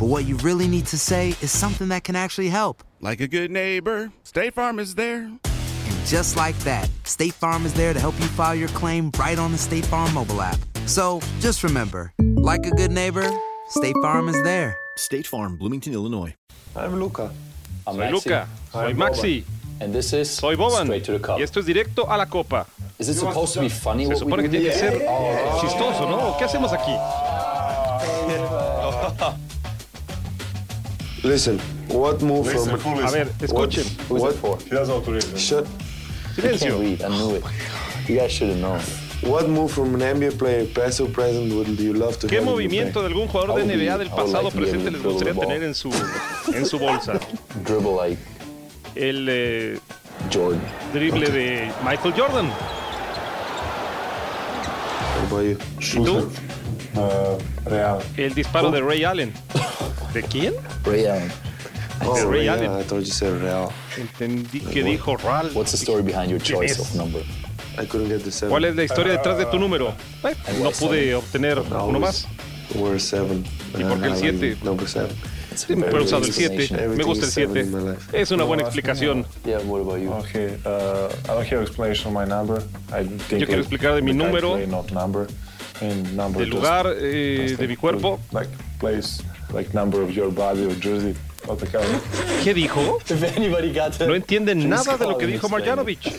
but what you really need to say is something that can actually help. Like a good neighbor, State Farm is there. And just like that, State Farm is there to help you file your claim right on the State Farm mobile app. So just remember, like a good neighbor, State Farm is there. State Farm, Bloomington, Illinois. I'm Luca. I'm Soy Luca, soy I'm Maxi, And this is soy Boban. Straight to the cup. Y esto es directo a la copa. Is it supposed to be funny Se we supone que do tiene que here? ser chistoso, ¿no? ¿Qué hacemos aquí? Listen, what move from A ver, escuchen. Who's it for? shut, I can't Silencio. read. I knew it. You guys should have known. what move from an NBA player, past or present, would you love to ¿Qué movimiento de algún jugador de I NBA del I pasado be presente les gustaría tener en su, en su bolsa? Dribble like El eh, Jordan. drible de Michael Jordan. What about ¿Y tú? El disparo de Ray Allen. ¿De quién? Ray Allen. Oh, de Ray Allen. I thought you said Real. Entendí que dijo Ral. What's the story behind your ¿Quién choice of number? I couldn't get the seven. ¿Cuál es la historia detrás de tu número? Eh, no pude obtener uno más. We're seven. ¿Y por qué el and I siete? like Number seven. It's a Siempre he usado good el 7. explanation. Me gusta el Everything is seven 7. in my life. Es una buena explicación. Yeah, what about you? Okay, uh, I don't have explanation on my number. I think Yo quiero explicar de mi número. Del lugar eh, de mi like- cuerpo. Like place, like number of your body or jersey. ¿Qué dijo? If anybody got to No entienden nada de lo que dijo. Marjanovic.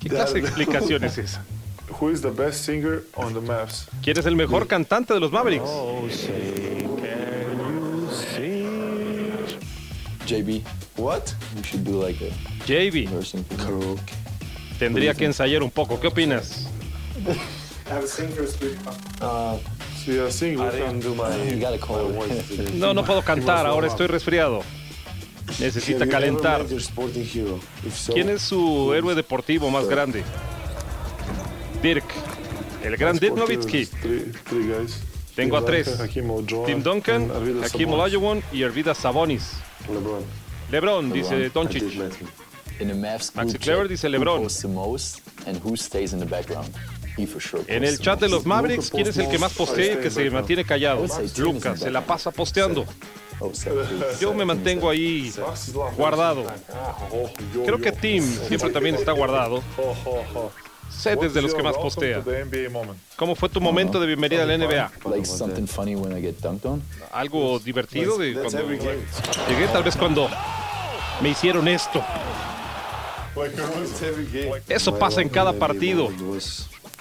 ¿Qué clase de explicación es esa? Who is the best singer on the Mavs? ¿Quién es el mejor cantante de los Mavericks? JB. What? We should do like a JB. Tendría que ensayar un poco. ¿Qué opinas? Today. No, no puedo cantar. Ahora estoy resfriado. Necesita calentar. ¿Quién es su héroe deportivo más grande? Dirk. El gran Dirk Nowitzki. Tengo a Tim tres. Duncan, Hakeem Olajuwon, Tim Duncan, Hakim. Olajuwon y Arvidas Sabonis. LeBron. LeBron, dice Doncic. Maxi chat, dice LeBron. En el chat de los Mavericks, ¿quién es el que más postea y que se mantiene callado? Lucas, se la pasa posteando. Yo me mantengo ahí guardado. Creo que Tim siempre también está guardado. Ho, ho, ho. Seth es de los que más postea. ¿Cómo fue tu momento de bienvenida a la NBA? ¿Algo divertido llegué? Tal vez cuando me hicieron esto. Eso pasa en cada partido.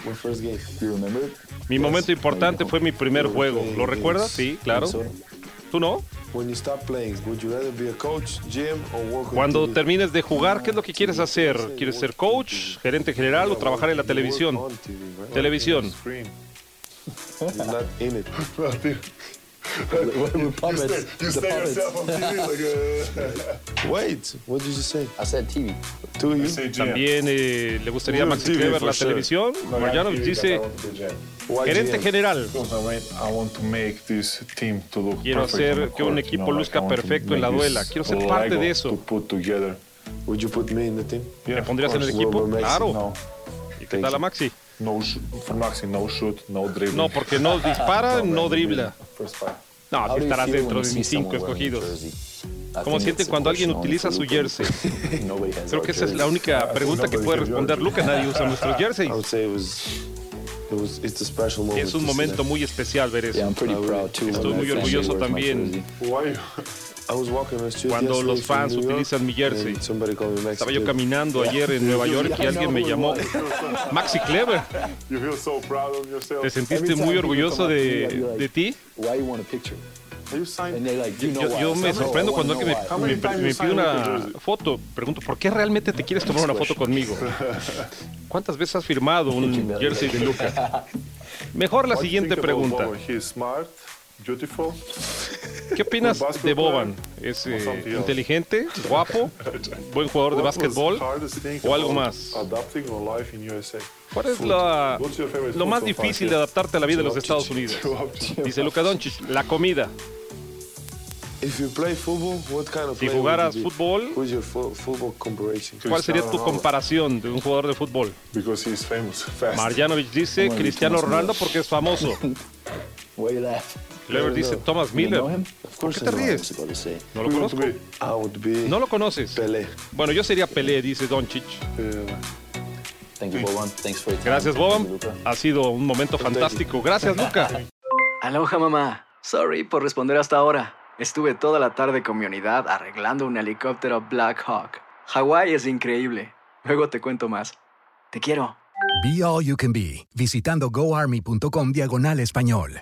Moment was my first game. You remember it? Mi momento importante fue mi primer juego. ¿Lo recuerdas? Sí, claro. ¿Tú no? When you stop playing, would you rather be a coach, GM, or work on Cuando termines de jugar, ¿qué es lo que quieres hacer? ¿Quieres ser coach, gerente general o trabajar en la televisión? Televisión. With puppets. You stay puppets. yourself on TV like uh... Wait, what did you say? I said TV. To you? También eh, le gustaría a Maxi TV Kleber la sure. televisión. No, Marjanovic dice, gerente general, quiero hacer que un equipo you luzca perfecto en la duela. Quiero ser parte de eso. Would you put me in the team? Yeah, ¿Me of pondrías en el equipo? Claro. No, ¿Y qué tal a Maxi? no, sh- for Maxi, no shoot, no dribbling. No, porque no dispara, no dribla. Five. No, How si do you estarás feel when dentro de mis cinco escogidos. jersey? I ¿Cómo think siente cuando alguien utiliza su jersey? Creo que esa es la única pregunta que puede responder Luca. Nadie usa nuestros jerseys. I would say it was, it was, it's a special moment. Es un momento muy especial ver eso. I'm pretty proud too. Estoy muy orgulloso también. Cuando yesterday los fans New York, utilizan mi jersey. and somebody called me Maxi Estaba yo Kleber. caminando ayer en Nueva York y alguien me llamó. Maxi Kleber, You feel so proud of yourself. ¿te sentiste muy orgulloso de, de ti? Why you want a picture? Are you signed? And they're like, you know Yo, yo me said, "No, sorprendo I cuando alguien me, why." me- me pide una with the jersey? foto. Pregunto, ¿por qué realmente te quieres tomar una foto conmigo? ¿Cuántas veces has firmado un jersey de Luca? Mejor la siguiente pregunta. Beautiful. ¿Qué opinas de Boban? ¿Es eh, inteligente, guapo, buen jugador de básquetbol o algo más? ¿Cuál es la, lo más difícil de adaptarte a la vida de los Estados Unidos? Dice Luka Doncic, la comida. If you play football, what kind of Si jugaras fútbol, Who's your fo- football comparison? ¿cuál sería tu comparación de un jugador de fútbol? Because he's famous, fast. Marjanovic dice Cristiano Ronaldo porque es famoso. Clever dice Thomas Miller. ¿Por qué te ríes? No lo conozco. No lo conoces. Bueno, yo sería Pelé, dice Doncic. Gracias, Boban. Ha sido un momento fantástico. Gracias, Luca. Aloha mamá. Sorry por responder hasta ahora. Estuve toda la tarde con mi unidad arreglando un helicóptero Black Hawk. Hawái es increíble. Luego te cuento más. Te quiero. Be All You Can Be, visitando goarmy.com diagonal español.